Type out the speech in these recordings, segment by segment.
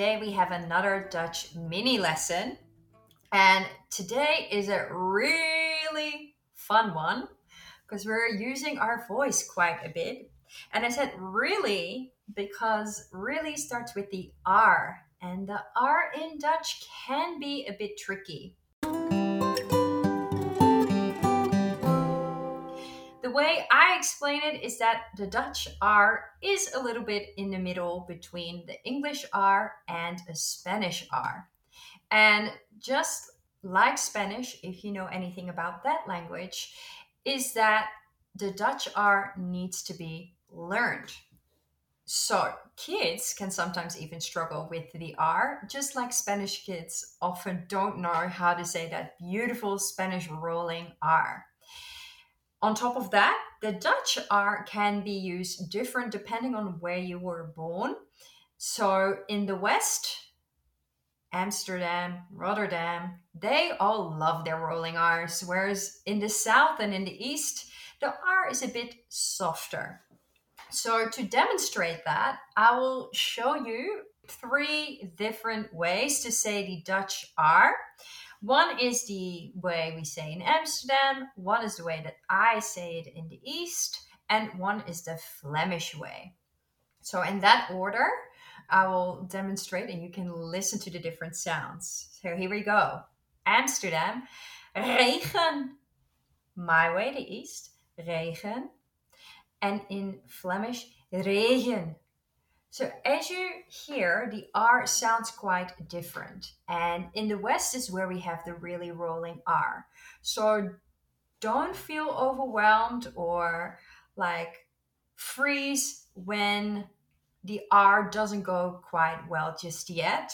Today we have another Dutch mini lesson. And today is a really fun one because we're using our voice quite a bit. And I said really because really starts with the R, and the R in Dutch can be a bit tricky. The way I explain it is that the Dutch R is a little bit in the middle between the English R and a Spanish R. And just like Spanish, if you know anything about that language, is that the Dutch R needs to be learned. So, kids can sometimes even struggle with the R, just like Spanish kids often don't know how to say that beautiful Spanish rolling R. On top of that, the Dutch R can be used different depending on where you were born. So in the West, Amsterdam, Rotterdam, they all love their rolling R's, whereas in the South and in the East, the R is a bit softer. So to demonstrate that, I will show you three different ways to say the Dutch R. One is the way we say in Amsterdam, one is the way that I say it in the East, and one is the Flemish way. So, in that order, I will demonstrate and you can listen to the different sounds. So, here we go Amsterdam, regen. My way, the East, regen. And in Flemish, regen. So as you hear, the R sounds quite different. And in the West is where we have the really rolling R. So don't feel overwhelmed or like freeze when the R doesn't go quite well just yet.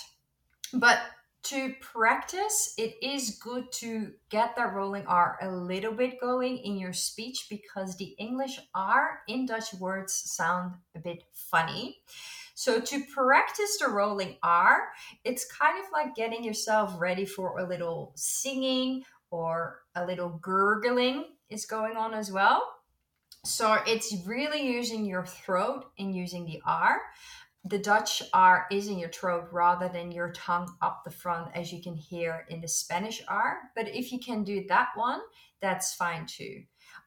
But to practice, it is good to get that rolling R a little bit going in your speech because the English R in Dutch words sound a bit funny. So, to practice the rolling R, it's kind of like getting yourself ready for a little singing or a little gurgling is going on as well. So, it's really using your throat and using the R the Dutch R is in your throat rather than your tongue up the front, as you can hear in the Spanish R. But if you can do that one, that's fine too.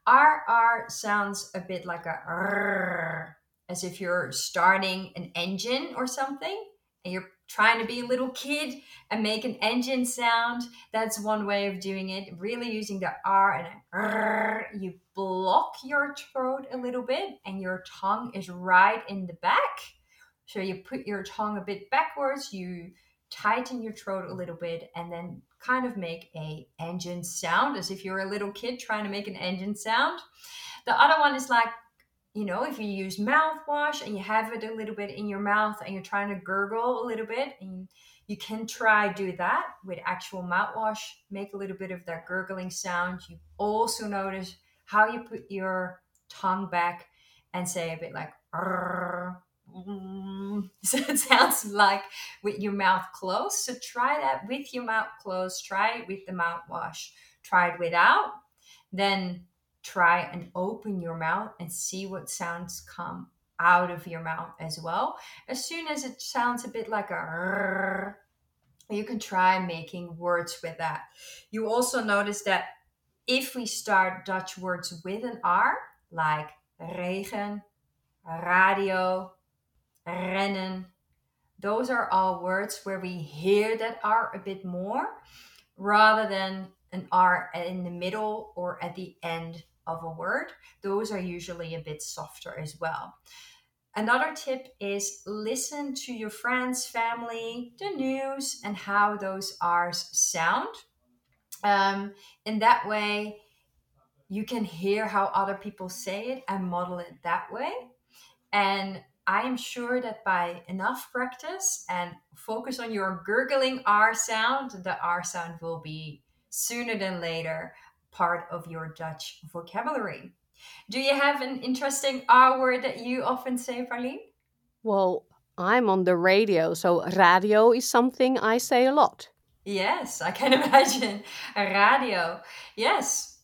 R R sounds a bit like a R, as if you're starting an engine or something, and you're trying to be a little kid and make an engine sound. That's one way of doing it. Really using the R and R, you block your throat a little bit, and your tongue is right in the back so you put your tongue a bit backwards, you tighten your throat a little bit, and then kind of make a engine sound as if you're a little kid trying to make an engine sound. The other one is like, you know, if you use mouthwash and you have it a little bit in your mouth and you're trying to gurgle a little bit, and you can try do that with actual mouthwash. Make a little bit of that gurgling sound. You also notice how you put your tongue back and say a bit like. Mm, so it sounds like with your mouth closed. So try that with your mouth closed. Try it with the mouthwash. Try it without. Then try and open your mouth and see what sounds come out of your mouth as well. As soon as it sounds a bit like a you can try making words with that. You also notice that if we start Dutch words with an R, like regen, radio, rennen. Those are all words where we hear that R a bit more rather than an R in the middle or at the end of a word. Those are usually a bit softer as well. Another tip is listen to your friends, family, the news, and how those R's sound. Um, in that way, you can hear how other people say it and model it that way. And I am sure that by enough practice and focus on your gurgling R sound, the R sound will be sooner than later part of your Dutch vocabulary. Do you have an interesting R word that you often say, Marleen? Well, I'm on the radio, so radio is something I say a lot. Yes, I can imagine. Radio. Yes,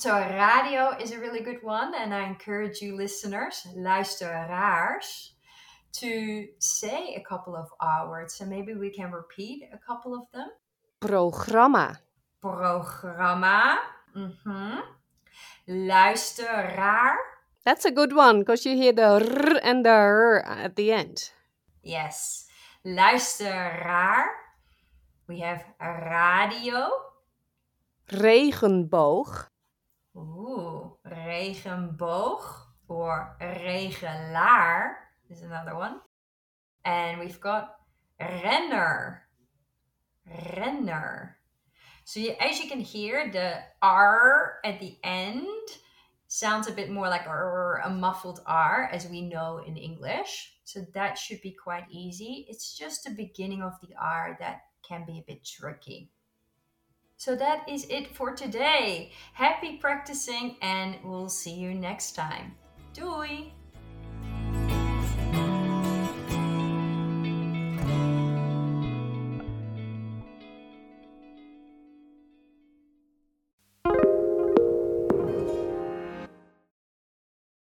so radio is a really good one, and I encourage you listeners, luisteraars, to say a couple of R words. So maybe we can repeat a couple of them. Programma. Programma. Mhm. Luisteraar. That's a good one because you hear the r and the r at the end. Yes. Luisteraar. We have radio. Regenboog. Ooh, regenboog or regelaar is another one. And we've got renner. Renner. So you, as you can hear, the R at the end sounds a bit more like a, a muffled R as we know in English. So that should be quite easy. It's just the beginning of the R that can be a bit tricky. So that is it for today. Happy practicing and we'll see you next time. Doei!